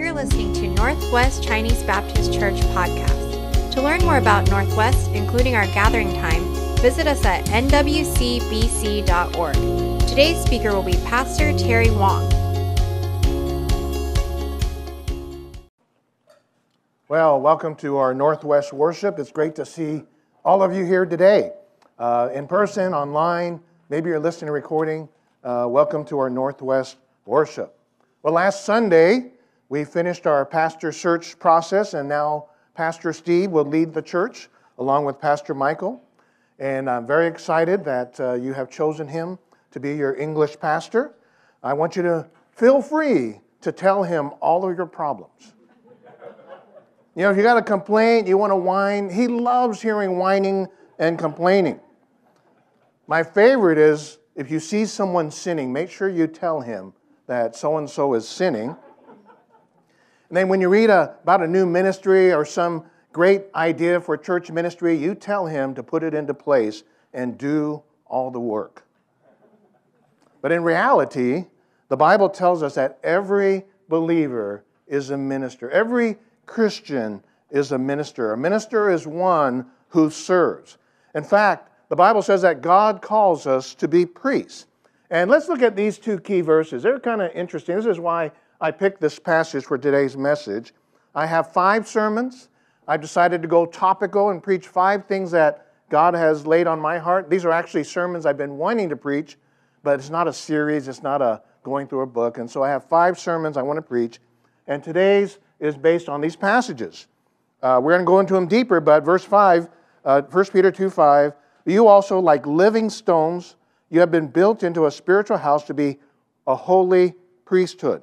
You're listening to Northwest Chinese Baptist Church podcast. To learn more about Northwest, including our gathering time, visit us at nwcbc.org. Today's speaker will be Pastor Terry Wong. Well, welcome to our Northwest worship. It's great to see all of you here today, uh, in person, online. Maybe you're listening to recording. Uh, welcome to our Northwest worship. Well, last Sunday we finished our pastor search process, and now Pastor Steve will lead the church along with Pastor Michael. And I'm very excited that uh, you have chosen him to be your English pastor. I want you to feel free to tell him all of your problems. You know, if you got a complaint, you want to whine, he loves hearing whining and complaining. My favorite is if you see someone sinning, make sure you tell him that so and so is sinning. And then when you read a, about a new ministry or some great idea for church ministry, you tell him to put it into place and do all the work. But in reality, the Bible tells us that every believer is a minister. Every Christian is a minister. A minister is one who serves. In fact, the Bible says that God calls us to be priests. And let's look at these two key verses. They're kind of interesting. This is why I picked this passage for today's message. I have five sermons. I've decided to go topical and preach five things that God has laid on my heart. These are actually sermons I've been wanting to preach, but it's not a series, it's not a going through a book. And so I have five sermons I want to preach. And today's is based on these passages. Uh, we're going to go into them deeper, but verse 5, uh, 1 Peter 2 5, you also, like living stones, you have been built into a spiritual house to be a holy priesthood.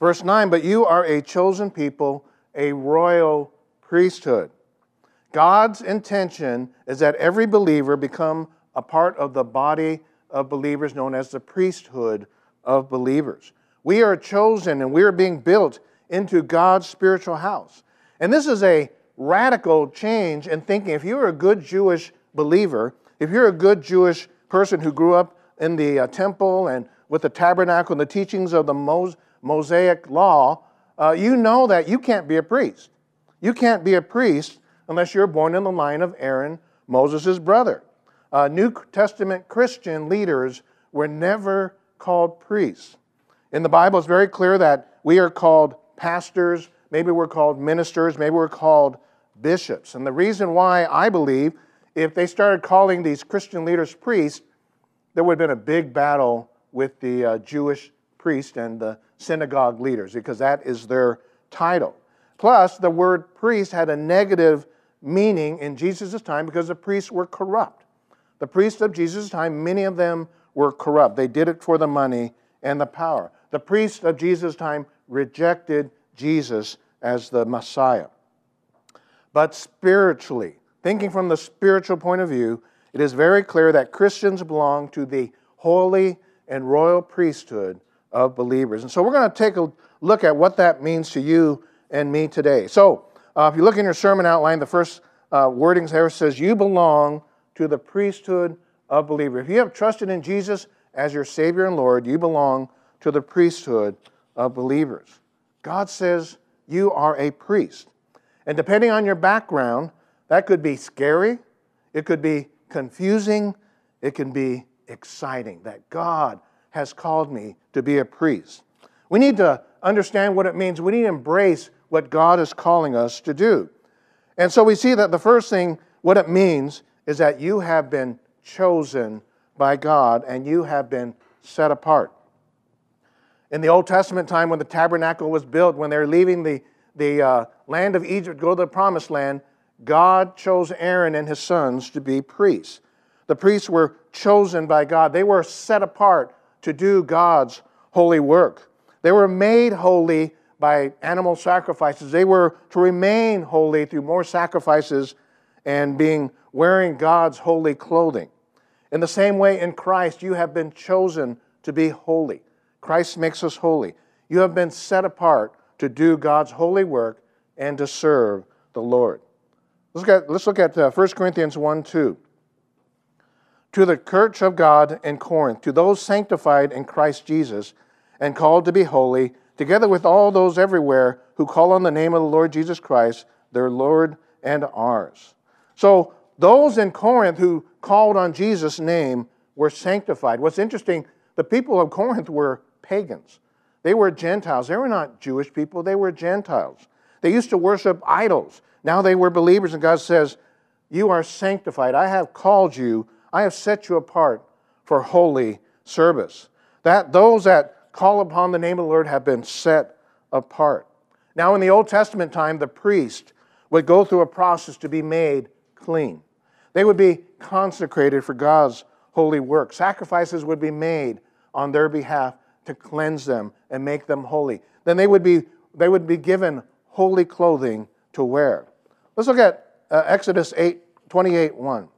Verse 9, but you are a chosen people, a royal priesthood. God's intention is that every believer become a part of the body of believers known as the priesthood of believers. We are chosen and we are being built into God's spiritual house. And this is a radical change in thinking. If you're a good Jewish believer, if you're a good Jewish person who grew up in the uh, temple and with the tabernacle and the teachings of the Mos- Mosaic law, uh, you know that you can't be a priest. You can't be a priest unless you're born in the line of Aaron, Moses' brother. Uh, New Testament Christian leaders were never called priests. In the Bible, it's very clear that we are called pastors, maybe we're called ministers, maybe we're called bishops. And the reason why I believe if they started calling these Christian leaders priests, there would have been a big battle with the uh, Jewish priest and the synagogue leaders because that is their title. Plus, the word priest had a negative meaning in Jesus' time because the priests were corrupt. The priests of Jesus' time, many of them were corrupt. They did it for the money and the power. The priests of Jesus' time rejected Jesus as the Messiah. But spiritually, thinking from the spiritual point of view, it is very clear that Christians belong to the holy and royal priesthood of believers. And so we're going to take a look at what that means to you and me today. So uh, if you look in your sermon outline, the first uh, wordings there says, You belong to the priesthood of believers. If you have trusted in Jesus as your Savior and Lord, you belong to the priesthood of believers. God says you are a priest. And depending on your background, that could be scary, it could be confusing, it can be exciting that God has called me to be a priest. We need to understand what it means. We need to embrace what God is calling us to do. And so we see that the first thing, what it means, is that you have been chosen by God and you have been set apart. In the Old Testament time, when the tabernacle was built, when they're leaving the, the uh, land of Egypt go to the promised land, God chose Aaron and his sons to be priests. The priests were chosen by God, they were set apart to do God's holy work. They were made holy by animal sacrifices. They were to remain holy through more sacrifices and being wearing God's holy clothing. In the same way, in Christ, you have been chosen to be holy. Christ makes us holy. You have been set apart to do God's holy work and to serve the Lord. Let's look at, let's look at uh, 1 Corinthians 1 2. To the church of God in Corinth, to those sanctified in Christ Jesus and called to be holy, together with all those everywhere who call on the name of the Lord Jesus Christ, their Lord and ours. So, those in Corinth who called on Jesus' name were sanctified. What's interesting, the people of Corinth were pagans. They were Gentiles. They were not Jewish people, they were Gentiles. They used to worship idols. Now they were believers, and God says, You are sanctified. I have called you, I have set you apart for holy service. That those that call upon the name of the Lord have been set apart. Now, in the Old Testament time, the priest would go through a process to be made clean. They would be consecrated for God's holy work. Sacrifices would be made on their behalf to cleanse them and make them holy. Then they would be, they would be given holy clothing to wear. Let's look at uh, Exodus 8, 28 1.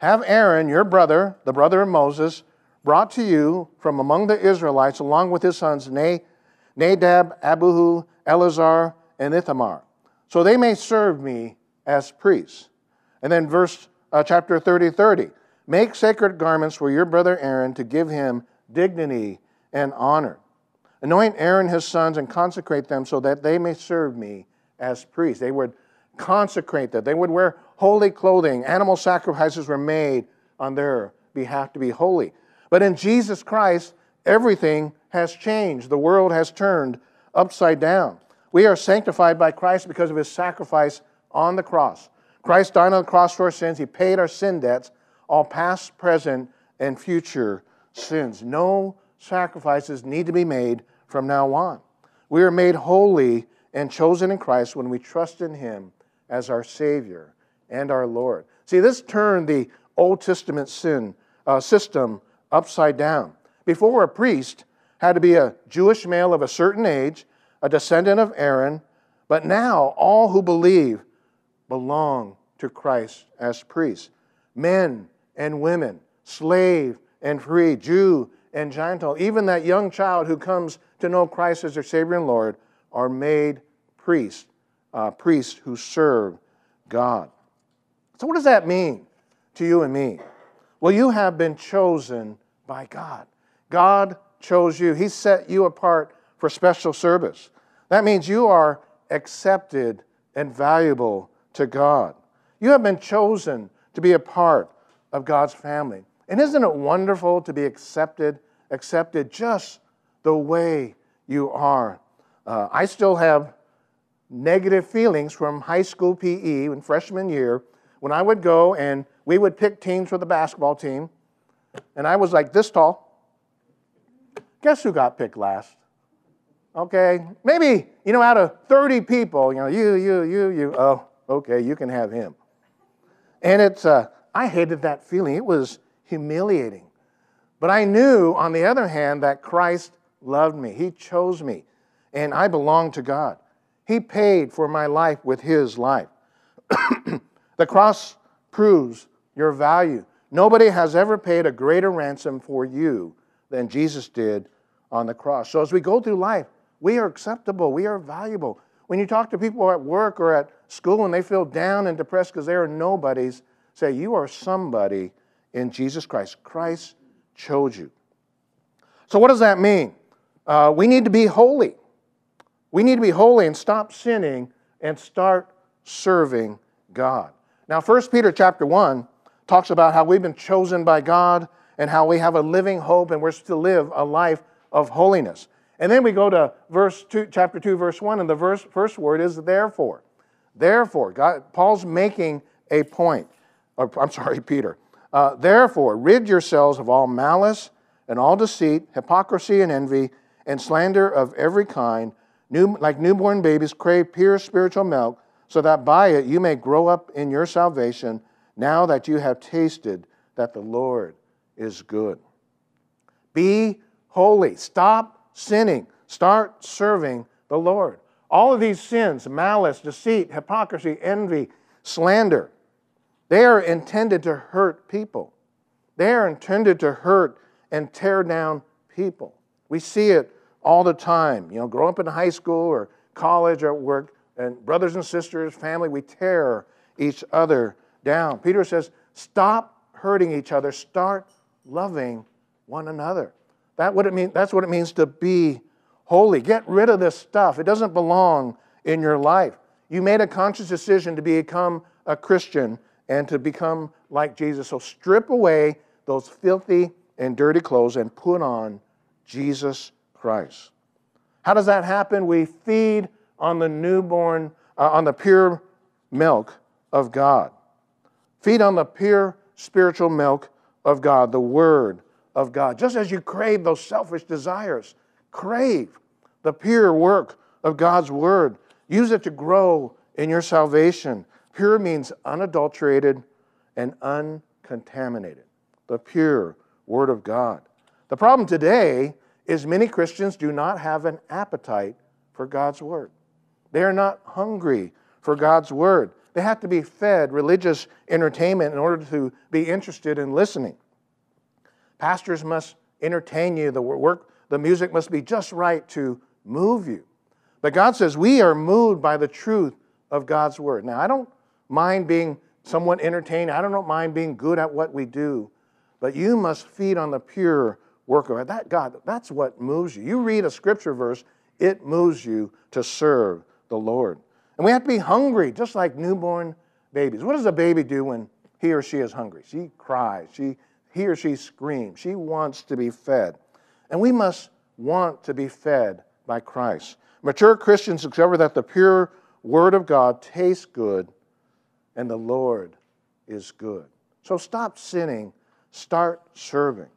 Have Aaron, your brother, the brother of Moses, brought to you from among the Israelites, along with his sons Nadab, Abihu, Eleazar, and Ithamar, so they may serve me as priests. And then verse uh, chapter 30, 30. Make sacred garments for your brother Aaron to give him dignity and honor. Anoint Aaron his sons and consecrate them so that they may serve me as priests. They would consecrate that. They would wear holy clothing. Animal sacrifices were made on their behalf to be holy. But in Jesus Christ, everything has changed. The world has turned upside down. We are sanctified by Christ because of his sacrifice on the cross. Christ died on the cross for our sins. He paid our sin debts, all past, present, and future sins. No sacrifices need to be made from now on. We are made holy and chosen in Christ when we trust in Him as our Savior and our Lord. See, this turned the Old Testament sin uh, system upside down. Before, a priest had to be a Jewish male of a certain age, a descendant of Aaron, but now all who believe belong to Christ as priests. Men and women, slave and free, Jew and Gentile, even that young child who comes to know Christ as their Savior and Lord, are made priests, uh, priests who serve God. So, what does that mean to you and me? Well, you have been chosen by God. God chose you, He set you apart for special service. That means you are accepted and valuable to God. You have been chosen to be a part of God's family. And isn't it wonderful to be accepted, accepted just the way you are? Uh, I still have negative feelings from high school PE in freshman year when I would go and we would pick teams for the basketball team, and I was like this tall. Guess who got picked last? Okay, maybe, you know, out of 30 people, you know, you, you, you, you, oh, okay, you can have him. And it's, uh, I hated that feeling. It was humiliating. But I knew, on the other hand, that Christ loved me. He chose me, and I belong to God. He paid for my life with His life. the cross proves your value. Nobody has ever paid a greater ransom for you than Jesus did on the cross. So as we go through life, we are acceptable, we are valuable. When you talk to people at work or at school and they feel down and depressed because they are nobodies, say, You are somebody in Jesus Christ. Christ chose you. So, what does that mean? Uh, we need to be holy. We need to be holy and stop sinning and start serving God. Now, 1 Peter chapter 1 talks about how we've been chosen by God and how we have a living hope and we're to live a life of holiness. And then we go to verse two, chapter 2, verse 1, and the verse, first word is therefore. Therefore, God, Paul's making a point. Or, I'm sorry, Peter. Uh, therefore, rid yourselves of all malice and all deceit, hypocrisy and envy, and slander of every kind. New, like newborn babies, crave pure spiritual milk, so that by it you may grow up in your salvation, now that you have tasted that the Lord is good. Be holy. Stop sinning. Start serving the Lord. All of these sins malice, deceit, hypocrisy, envy, slander they are intended to hurt people. They are intended to hurt and tear down people. We see it all the time. You know, grow up in high school or college or work, and brothers and sisters, family, we tear each other down. Peter says, stop hurting each other, start loving one another. That what it mean, that's what it means to be holy. Get rid of this stuff. It doesn't belong in your life. You made a conscious decision to become a Christian and to become like Jesus. So strip away those filthy and dirty clothes and put on Jesus Christ. How does that happen? We feed on the newborn, uh, on the pure milk of God. Feed on the pure spiritual milk of God, the Word of God. Just as you crave those selfish desires, crave the pure work of God's Word. Use it to grow in your salvation. Pure means unadulterated and uncontaminated. The pure Word of God. The problem today is many Christians do not have an appetite for God's Word. They are not hungry for God's Word. They have to be fed religious entertainment in order to be interested in listening. Pastors must entertain you. The work, the music must be just right to move you. But God says we are moved by the truth of God's word. Now, I don't mind being somewhat entertained. I don't mind being good at what we do. But you must feed on the pure work of. That God, that's what moves you. You read a scripture verse, it moves you to serve the Lord. And we have to be hungry, just like newborn babies. What does a baby do when he or she is hungry? She cries. She, he or she screams. She wants to be fed. And we must want to be fed by Christ. Mature Christians discover that the pure Word of God tastes good and the Lord is good. So stop sinning, start serving.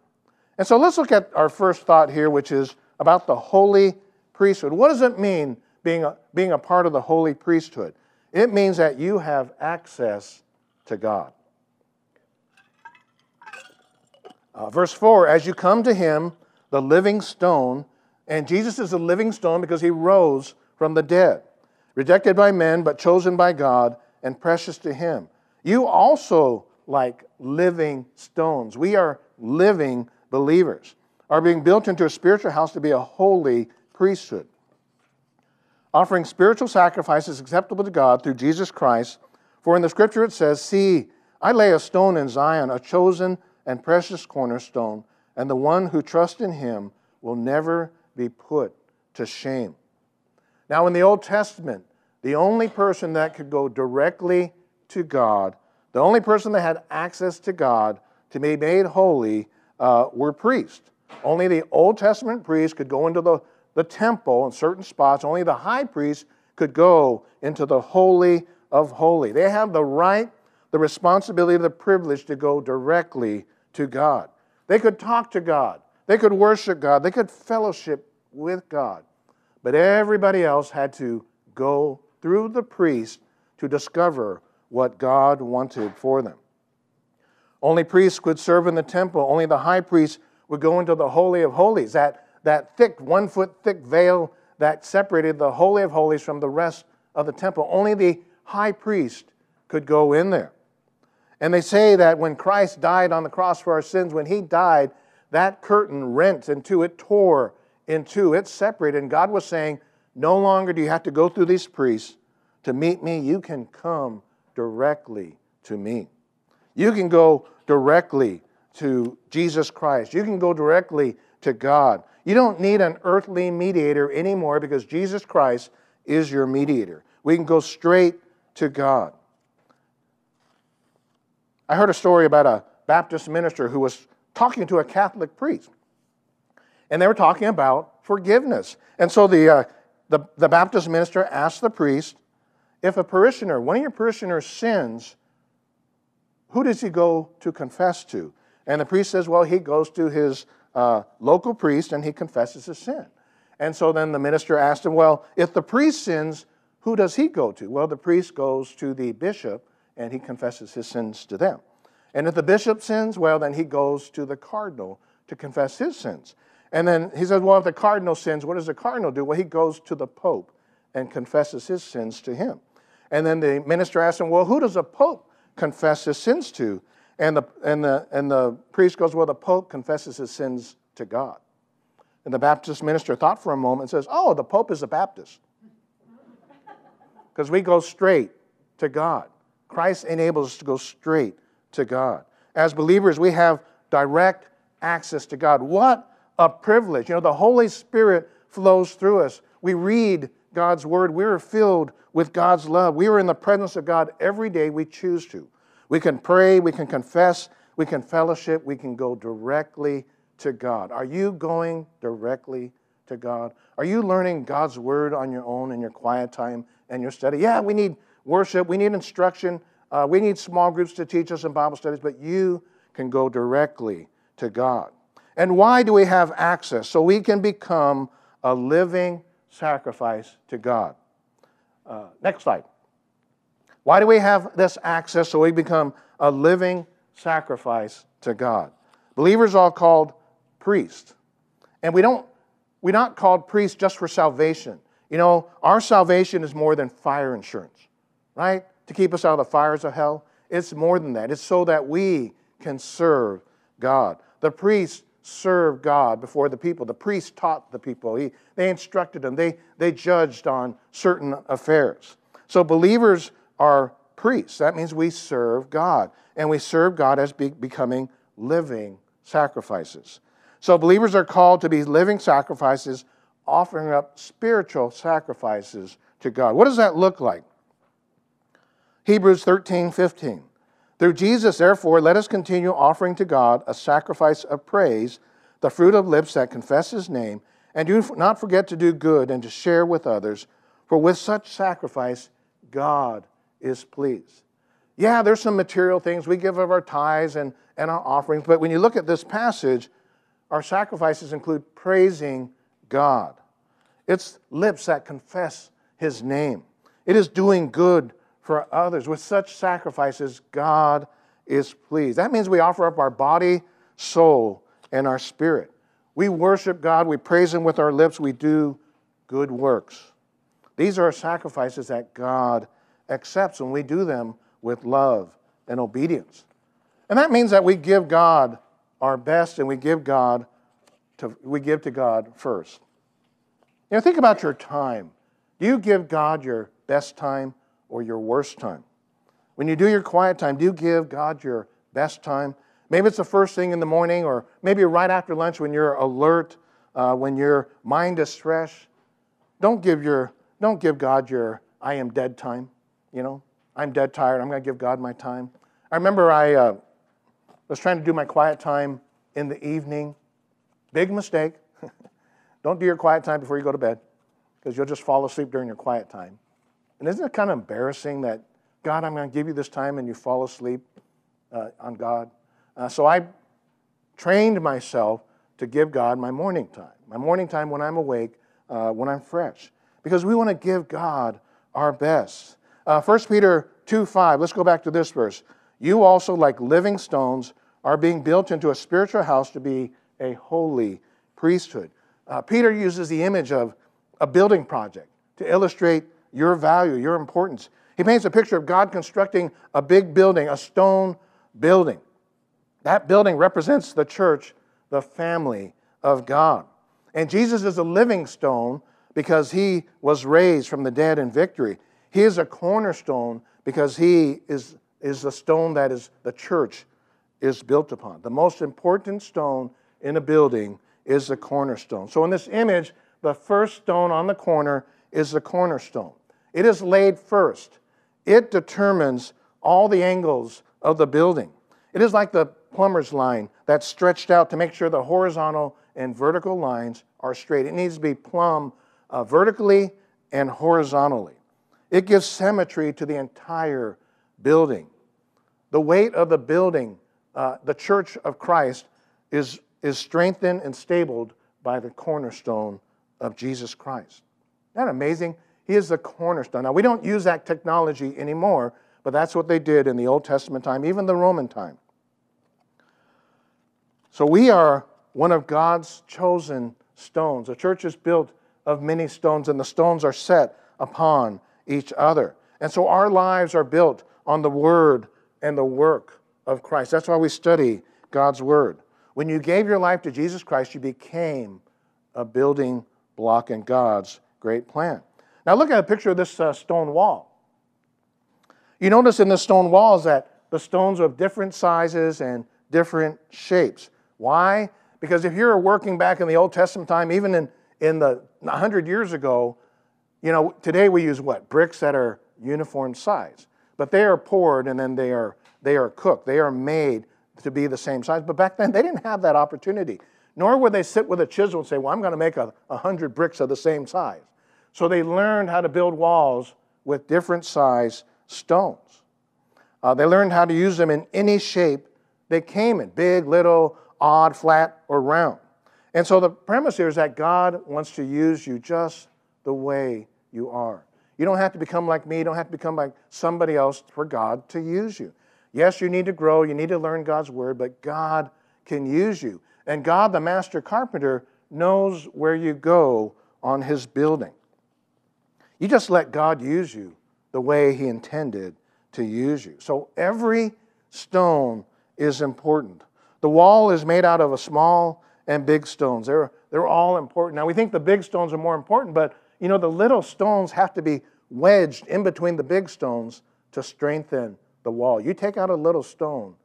And so let's look at our first thought here, which is about the holy priesthood. What does it mean being a, being a part of the holy priesthood. It means that you have access to God. Uh, verse 4 As you come to him, the living stone, and Jesus is the living stone because he rose from the dead, rejected by men, but chosen by God and precious to him. You also, like living stones, we are living believers, are being built into a spiritual house to be a holy priesthood offering spiritual sacrifices acceptable to God through Jesus Christ. For in the scripture it says, See, I lay a stone in Zion, a chosen and precious cornerstone, and the one who trusts in him will never be put to shame. Now, in the Old Testament, the only person that could go directly to God, the only person that had access to God to be made holy, uh, were priests. Only the Old Testament priests could go into the the temple in certain spots, only the high priest could go into the Holy of Holy. They have the right, the responsibility, the privilege to go directly to God. They could talk to God, they could worship God, they could fellowship with God. But everybody else had to go through the priest to discover what God wanted for them. Only priests could serve in the temple, only the high priest would go into the Holy of Holies. That that thick, one foot thick veil that separated the Holy of Holies from the rest of the temple. Only the high priest could go in there. And they say that when Christ died on the cross for our sins, when he died, that curtain rent into it, tore into it, separated. And God was saying, No longer do you have to go through these priests to meet me. You can come directly to me. You can go directly to Jesus Christ. You can go directly to God. You don't need an earthly mediator anymore because Jesus Christ is your mediator. We can go straight to God. I heard a story about a Baptist minister who was talking to a Catholic priest. And they were talking about forgiveness. And so the, uh, the, the Baptist minister asked the priest if a parishioner, one of your parishioners sins, who does he go to confess to? And the priest says, well, he goes to his uh, local priest and he confesses his sin. And so then the minister asked him, Well, if the priest sins, who does he go to? Well, the priest goes to the bishop and he confesses his sins to them. And if the bishop sins, well, then he goes to the cardinal to confess his sins. And then he says, Well, if the cardinal sins, what does the cardinal do? Well, he goes to the pope and confesses his sins to him. And then the minister asks him, Well, who does a pope confess his sins to? And the, and, the, and the priest goes, Well, the Pope confesses his sins to God. And the Baptist minister thought for a moment and says, Oh, the Pope is a Baptist. Because we go straight to God. Christ enables us to go straight to God. As believers, we have direct access to God. What a privilege. You know, the Holy Spirit flows through us. We read God's word. We are filled with God's love. We are in the presence of God every day we choose to. We can pray, we can confess, we can fellowship, we can go directly to God. Are you going directly to God? Are you learning God's word on your own in your quiet time and your study? Yeah, we need worship, we need instruction, uh, we need small groups to teach us in Bible studies, but you can go directly to God. And why do we have access? So we can become a living sacrifice to God. Uh, next slide. Why do we have this access so we become a living sacrifice to God? Believers are called priests. And we don't, we're not called priests just for salvation. You know, our salvation is more than fire insurance, right? To keep us out of the fires of hell. It's more than that. It's so that we can serve God. The priests served God before the people. The priests taught the people. He, they instructed them. They, they judged on certain affairs. So believers are priests. That means we serve God. And we serve God as be, becoming living sacrifices. So believers are called to be living sacrifices, offering up spiritual sacrifices to God. What does that look like? Hebrews 13, 15. Through Jesus, therefore, let us continue offering to God a sacrifice of praise, the fruit of lips that confess his name, and do not forget to do good and to share with others, for with such sacrifice, God is pleased. Yeah, there's some material things. We give of our tithes and, and our offerings, but when you look at this passage, our sacrifices include praising God. It's lips that confess his name. It is doing good for others. With such sacrifices, God is pleased. That means we offer up our body, soul, and our spirit. We worship God, we praise Him with our lips, we do good works. These are sacrifices that God accepts when we do them with love and obedience. And that means that we give God our best and we give God to, we give to God first. You know, think about your time. Do you give God your best time or your worst time? When you do your quiet time, do you give God your best time? Maybe it's the first thing in the morning, or maybe right after lunch when you're alert, uh, when your mind is fresh. Don't give your don't give God your I am dead time. You know, I'm dead tired. I'm going to give God my time. I remember I uh, was trying to do my quiet time in the evening. Big mistake. don't do your quiet time before you go to bed, because you'll just fall asleep during your quiet time. And isn't it kind of embarrassing that, God, I'm going to give you this time and you fall asleep uh, on God? Uh, so I trained myself to give God my morning time, my morning time when I'm awake, uh, when I'm fresh, because we want to give God our best. Uh, 1 Peter 2 5, let's go back to this verse. You also, like living stones, are being built into a spiritual house to be a holy priesthood. Uh, Peter uses the image of a building project to illustrate your value, your importance. He paints a picture of God constructing a big building, a stone building. That building represents the church, the family of God. And Jesus is a living stone because he was raised from the dead in victory. He is a cornerstone because he is, is the stone that is the church is built upon. The most important stone in a building is the cornerstone. So in this image, the first stone on the corner is the cornerstone. It is laid first. It determines all the angles of the building. It is like the plumber's line that's stretched out to make sure the horizontal and vertical lines are straight. It needs to be plumb uh, vertically and horizontally. It gives symmetry to the entire building. The weight of the building, uh, the church of Christ, is, is strengthened and stabled by the cornerstone of Jesus Christ. Isn't that amazing? He is the cornerstone. Now, we don't use that technology anymore, but that's what they did in the Old Testament time, even the Roman time. So we are one of God's chosen stones. The church is built of many stones, and the stones are set upon each other. And so our lives are built on the Word and the work of Christ. That's why we study God's Word. When you gave your life to Jesus Christ, you became a building block in God's great plan. Now look at a picture of this uh, stone wall. You notice in the stone walls that the stones are of different sizes and different shapes. Why? Because if you're working back in the Old Testament time, even in, in the 100 years ago, you know, today we use what? Bricks that are uniform size. But they are poured and then they are, they are cooked. They are made to be the same size. But back then, they didn't have that opportunity. Nor would they sit with a chisel and say, Well, I'm going to make a, a hundred bricks of the same size. So they learned how to build walls with different size stones. Uh, they learned how to use them in any shape they came in big, little, odd, flat, or round. And so the premise here is that God wants to use you just the way you are. You don't have to become like me, you don't have to become like somebody else for God to use you. Yes, you need to grow, you need to learn God's word, but God can use you. And God, the master carpenter, knows where you go on his building. You just let God use you the way he intended to use you. So every stone is important. The wall is made out of a small and big stones. They're, they're all important. Now we think the big stones are more important, but you know the little stones have to be wedged in between the big stones to strengthen the wall. You take out a little stone,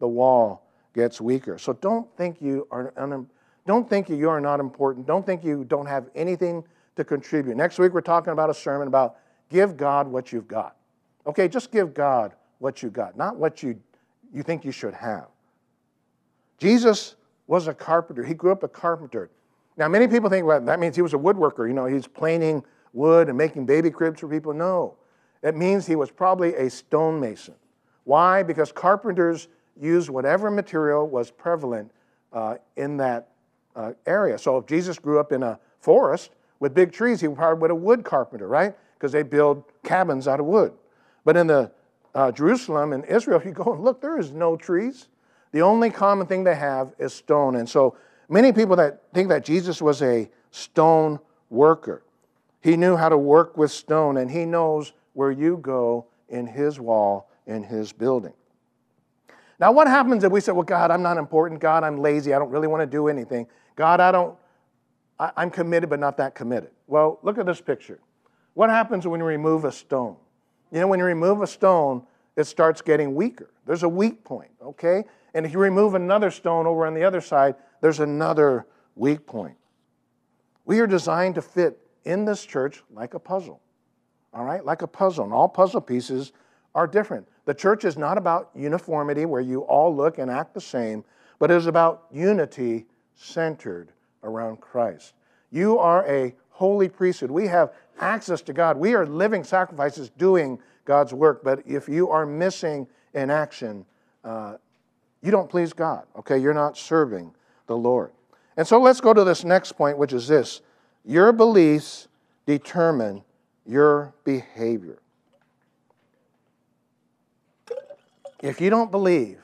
the wall gets weaker. So don't think you are un- don't think you are not important. Don't think you don't have anything to contribute. Next week we're talking about a sermon about give God what you've got. Okay, just give God what you got, not what you you think you should have. Jesus was a carpenter. He grew up a carpenter. Now, many people think, well, that means he was a woodworker. You know, he's planing wood and making baby cribs for people. No, it means he was probably a stonemason. Why? Because carpenters used whatever material was prevalent uh, in that uh, area. So if Jesus grew up in a forest with big trees, he probably would a wood carpenter, right? Because they build cabins out of wood. But in the uh, Jerusalem and Israel, you go and look, there is no trees. The only common thing they have is stone. And so many people that think that Jesus was a stone worker. He knew how to work with stone, and he knows where you go in his wall, in his building. Now, what happens if we say, Well, God, I'm not important. God, I'm lazy. I don't really want to do anything. God, I don't, I, I'm committed, but not that committed. Well, look at this picture. What happens when you remove a stone? You know, when you remove a stone, it starts getting weaker. There's a weak point, okay? And if you remove another stone over on the other side, there's another weak point. We are designed to fit in this church like a puzzle, all right? Like a puzzle. And all puzzle pieces are different. The church is not about uniformity where you all look and act the same, but it is about unity centered around Christ. You are a holy priesthood. We have access to God. We are living sacrifices doing God's work. But if you are missing in action, uh, you don't please God, okay? You're not serving the Lord. And so let's go to this next point, which is this your beliefs determine your behavior. If you don't believe,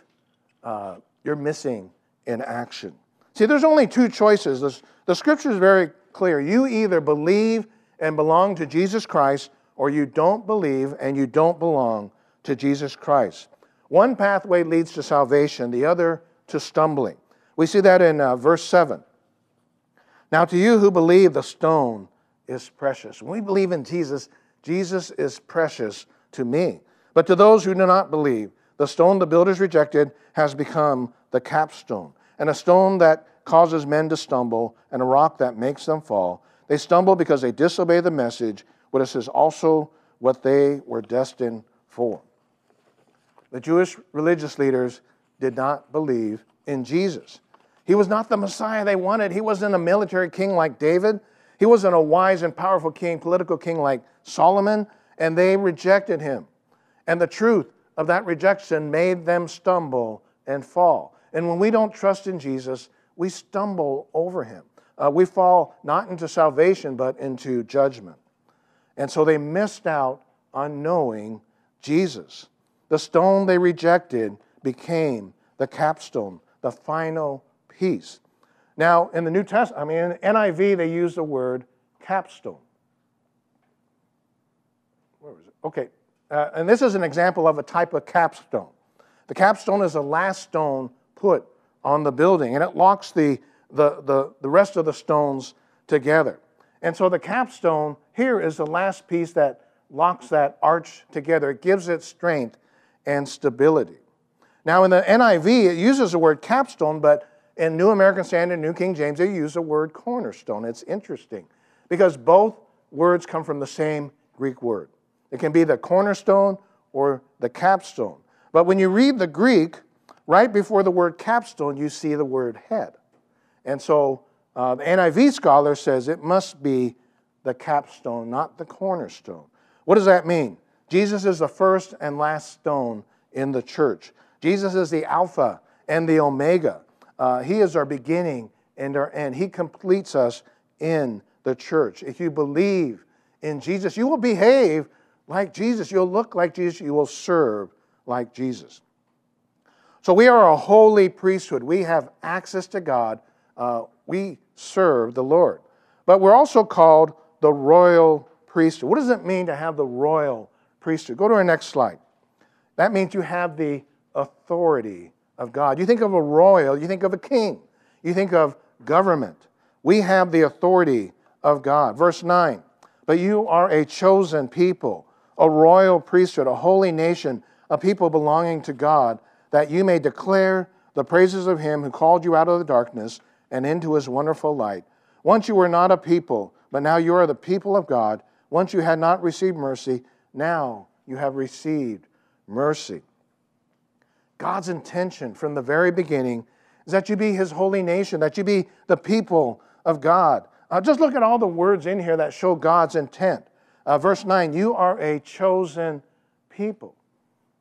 uh, you're missing in action. See, there's only two choices. The, the scripture is very clear. You either believe and belong to Jesus Christ, or you don't believe and you don't belong to Jesus Christ. One pathway leads to salvation, the other to stumbling. We see that in uh, verse 7. Now, to you who believe, the stone is precious. When we believe in Jesus, Jesus is precious to me. But to those who do not believe, the stone the builders rejected has become the capstone, and a stone that causes men to stumble, and a rock that makes them fall. They stumble because they disobey the message, but is also what they were destined for. The Jewish religious leaders did not believe in Jesus. He was not the Messiah they wanted. He wasn't a military king like David. He wasn't a wise and powerful king, political king like Solomon, and they rejected him. And the truth of that rejection made them stumble and fall. And when we don't trust in Jesus, we stumble over him. Uh, we fall not into salvation, but into judgment. And so they missed out on knowing Jesus. The stone they rejected became the capstone, the final piece. Now, in the New Testament, I mean, in NIV, they use the word capstone. Where was it? Okay, uh, and this is an example of a type of capstone. The capstone is the last stone put on the building, and it locks the, the, the, the rest of the stones together. And so the capstone here is the last piece that locks that arch together. It gives it strength and stability. Now, in the NIV, it uses the word capstone, but in New American Standard, New King James, they use the word cornerstone. It's interesting because both words come from the same Greek word. It can be the cornerstone or the capstone. But when you read the Greek, right before the word capstone, you see the word head. And so uh, the NIV scholar says it must be the capstone, not the cornerstone. What does that mean? Jesus is the first and last stone in the church. Jesus is the Alpha and the Omega. Uh, he is our beginning and our end. He completes us in the church. If you believe in Jesus, you will behave like Jesus. You'll look like Jesus. You will serve like Jesus. So we are a holy priesthood. We have access to God. Uh, we serve the Lord. But we're also called the royal priesthood. What does it mean to have the royal priesthood? Go to our next slide. That means you have the authority of God. You think of a royal, you think of a king, you think of government. We have the authority of God. Verse 9, but you are a chosen people, a royal priesthood, a holy nation, a people belonging to God, that you may declare the praises of him who called you out of the darkness and into his wonderful light. Once you were not a people, but now you are the people of God. Once you had not received mercy, now you have received mercy. God's intention from the very beginning is that you be his holy nation, that you be the people of God. Uh, just look at all the words in here that show God's intent. Uh, verse 9, you are a chosen people.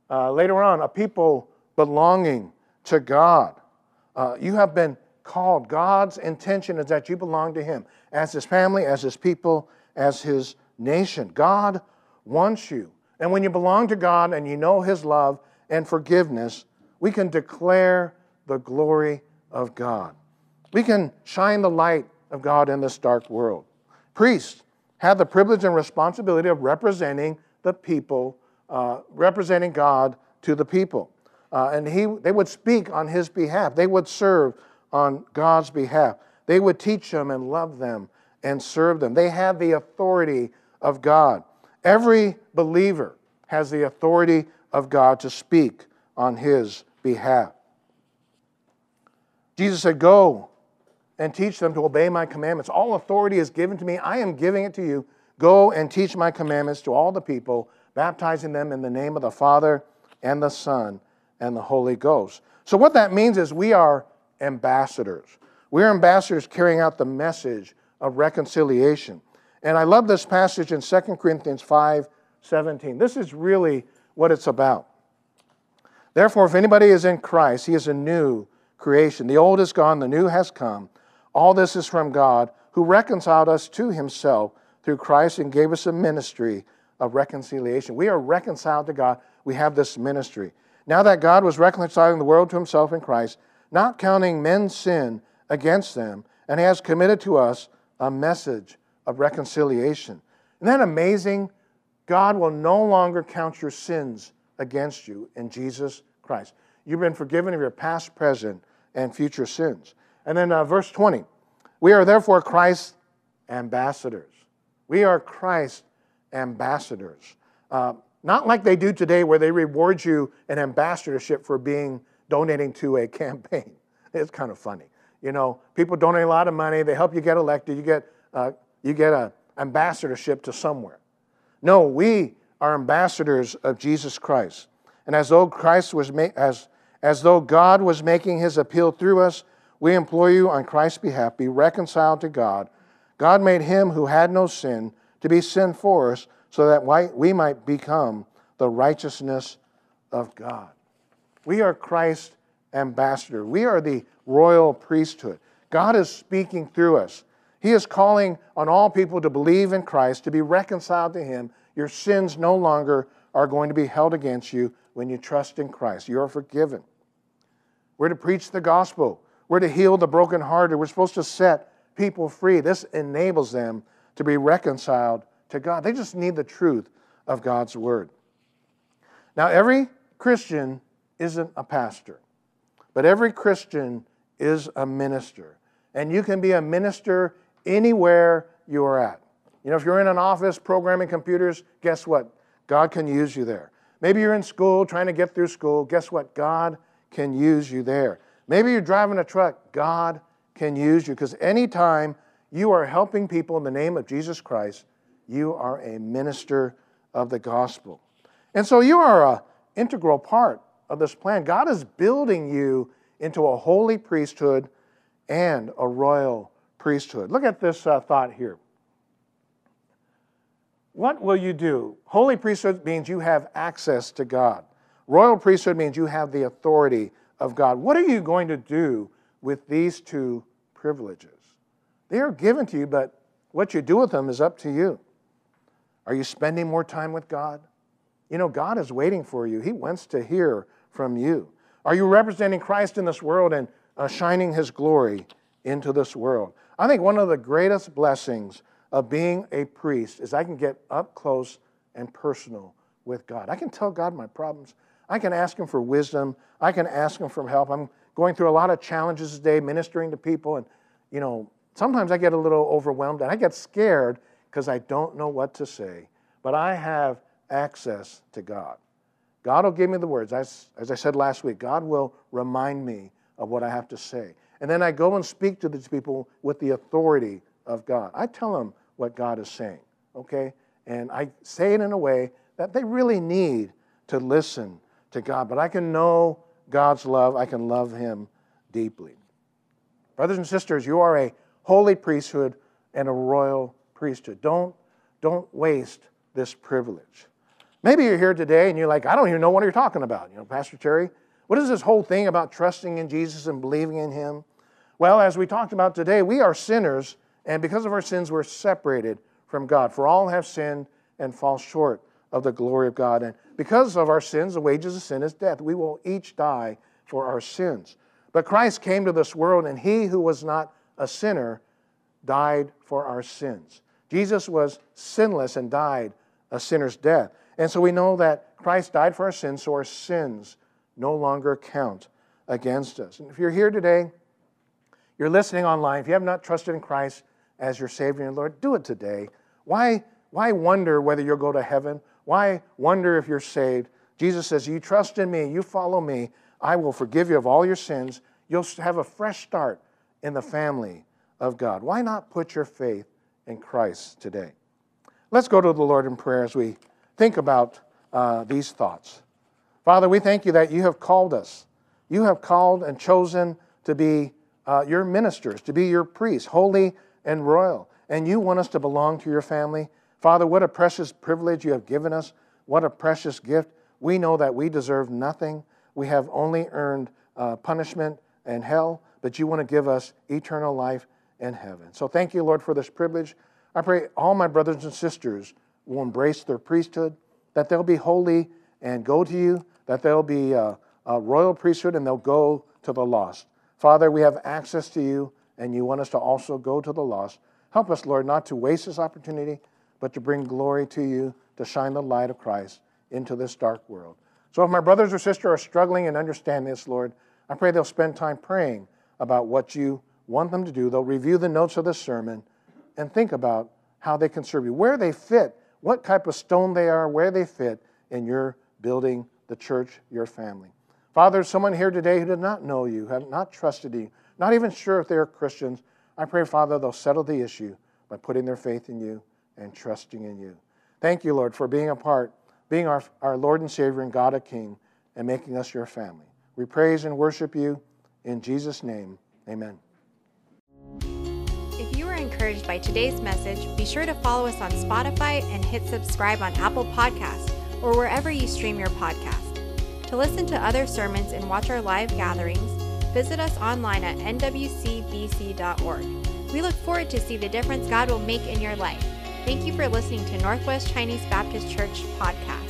Uh, later on, a people belonging to God. Uh, you have been called. God's intention is that you belong to Him as His family, as His people, as His nation. God wants you. And when you belong to God and you know His love and forgiveness, we can declare the glory of God. We can shine the light of God in this dark world. Priests have the privilege and responsibility of representing the people, uh, representing God to the people. Uh, and he, they would speak on his behalf. They would serve on God's behalf. They would teach them and love them and serve them. They have the authority of God. Every believer has the authority of God to speak on his behalf. Jesus said, Go and teach them to obey my commandments. All authority is given to me. I am giving it to you. Go and teach my commandments to all the people, baptizing them in the name of the Father and the Son and the Holy Ghost. So, what that means is we are ambassadors. We're ambassadors carrying out the message of reconciliation. And I love this passage in 2 Corinthians 5 17. This is really what it's about. Therefore, if anybody is in Christ, he is a new creation. The old is gone, the new has come. All this is from God, who reconciled us to himself through Christ and gave us a ministry of reconciliation. We are reconciled to God. We have this ministry. Now that God was reconciling the world to himself in Christ, not counting men's sin against them, and has committed to us a message of reconciliation. Isn't that amazing? God will no longer count your sins against you in Jesus Christ. You've been forgiven of your past, present, and future sins. And then uh, verse 20 We are therefore Christ's ambassadors. We are Christ's ambassadors. Uh, not like they do today, where they reward you an ambassadorship for being donating to a campaign. It's kind of funny. You know, people donate a lot of money, they help you get elected, you get, uh, you get an ambassadorship to somewhere. No, we are ambassadors of Jesus Christ. And as though Christ was ma- as, as though God was making his appeal through us, we implore you on Christ's behalf, be reconciled to God. God made him who had no sin to be sin for us, so that we might become the righteousness of God. We are Christ's ambassador. We are the royal priesthood. God is speaking through us. He is calling on all people to believe in Christ, to be reconciled to Him, your sins no longer are going to be held against you when you trust in Christ. You are forgiven. We're to preach the gospel. We're to heal the brokenhearted. We're supposed to set people free. This enables them to be reconciled to God. They just need the truth of God's word. Now, every Christian isn't a pastor, but every Christian is a minister. And you can be a minister anywhere you are at. You know, if you're in an office programming computers, guess what? God can use you there. Maybe you're in school trying to get through school. Guess what? God can use you there. Maybe you're driving a truck. God can use you because anytime you are helping people in the name of Jesus Christ, you are a minister of the gospel. And so you are an integral part of this plan. God is building you into a holy priesthood and a royal priesthood. Look at this uh, thought here. What will you do? Holy priesthood means you have access to God. Royal priesthood means you have the authority of God. What are you going to do with these two privileges? They are given to you, but what you do with them is up to you. Are you spending more time with God? You know, God is waiting for you. He wants to hear from you. Are you representing Christ in this world and uh, shining His glory into this world? I think one of the greatest blessings of being a priest is I can get up close and personal with God. I can tell God my problems. I can ask Him for wisdom. I can ask Him for help. I'm going through a lot of challenges today, ministering to people, and you know, sometimes I get a little overwhelmed and I get scared because I don't know what to say. But I have access to God. God will give me the words. As, as I said last week, God will remind me of what I have to say. And then I go and speak to these people with the authority of God. I tell them what God is saying, okay? And I say it in a way that they really need to listen to God. But I can know God's love, I can love Him deeply. Brothers and sisters, you are a holy priesthood and a royal priesthood. Don't, don't waste this privilege. Maybe you're here today and you're like, I don't even know what you're talking about. You know, Pastor Terry, what is this whole thing about trusting in Jesus and believing in Him? Well, as we talked about today, we are sinners, and because of our sins, we're separated from God. For all have sinned and fall short of the glory of God. And because of our sins, the wages of sin is death. We will each die for our sins. But Christ came to this world, and he who was not a sinner died for our sins. Jesus was sinless and died a sinner's death. And so we know that Christ died for our sins, so our sins no longer count against us. And if you're here today, you're listening online, if you have not trusted in Christ as your Savior and Lord, do it today. Why, why wonder whether you'll go to heaven? Why wonder if you're saved? Jesus says, You trust in me, you follow me, I will forgive you of all your sins. You'll have a fresh start in the family of God. Why not put your faith in Christ today? Let's go to the Lord in prayer as we think about uh, these thoughts. Father, we thank you that you have called us. You have called and chosen to be uh, your ministers, to be your priests, holy and royal. And you want us to belong to your family. Father, what a precious privilege you have given us. What a precious gift. We know that we deserve nothing. We have only earned uh, punishment and hell, but you want to give us eternal life and heaven. So thank you, Lord, for this privilege. I pray all my brothers and sisters will embrace their priesthood, that they'll be holy and go to you, that they'll be a, a royal priesthood and they'll go to the lost. Father, we have access to you, and you want us to also go to the lost. Help us, Lord, not to waste this opportunity, but to bring glory to you, to shine the light of Christ into this dark world. So if my brothers or sisters are struggling and understand this, Lord, I pray they'll spend time praying about what you want them to do. They'll review the notes of the sermon and think about how they can serve you, where they fit, what type of stone they are, where they fit in your building, the church, your family. Father, someone here today who did not know you, have not trusted you, not even sure if they are Christians, I pray, Father, they'll settle the issue by putting their faith in you and trusting in you. Thank you, Lord, for being a part, being our, our Lord and Savior and God a King, and making us your family. We praise and worship you in Jesus' name. Amen. If you were encouraged by today's message, be sure to follow us on Spotify and hit subscribe on Apple Podcasts or wherever you stream your podcast. To listen to other sermons and watch our live gatherings, visit us online at nwcbc.org. We look forward to see the difference God will make in your life. Thank you for listening to Northwest Chinese Baptist Church podcast.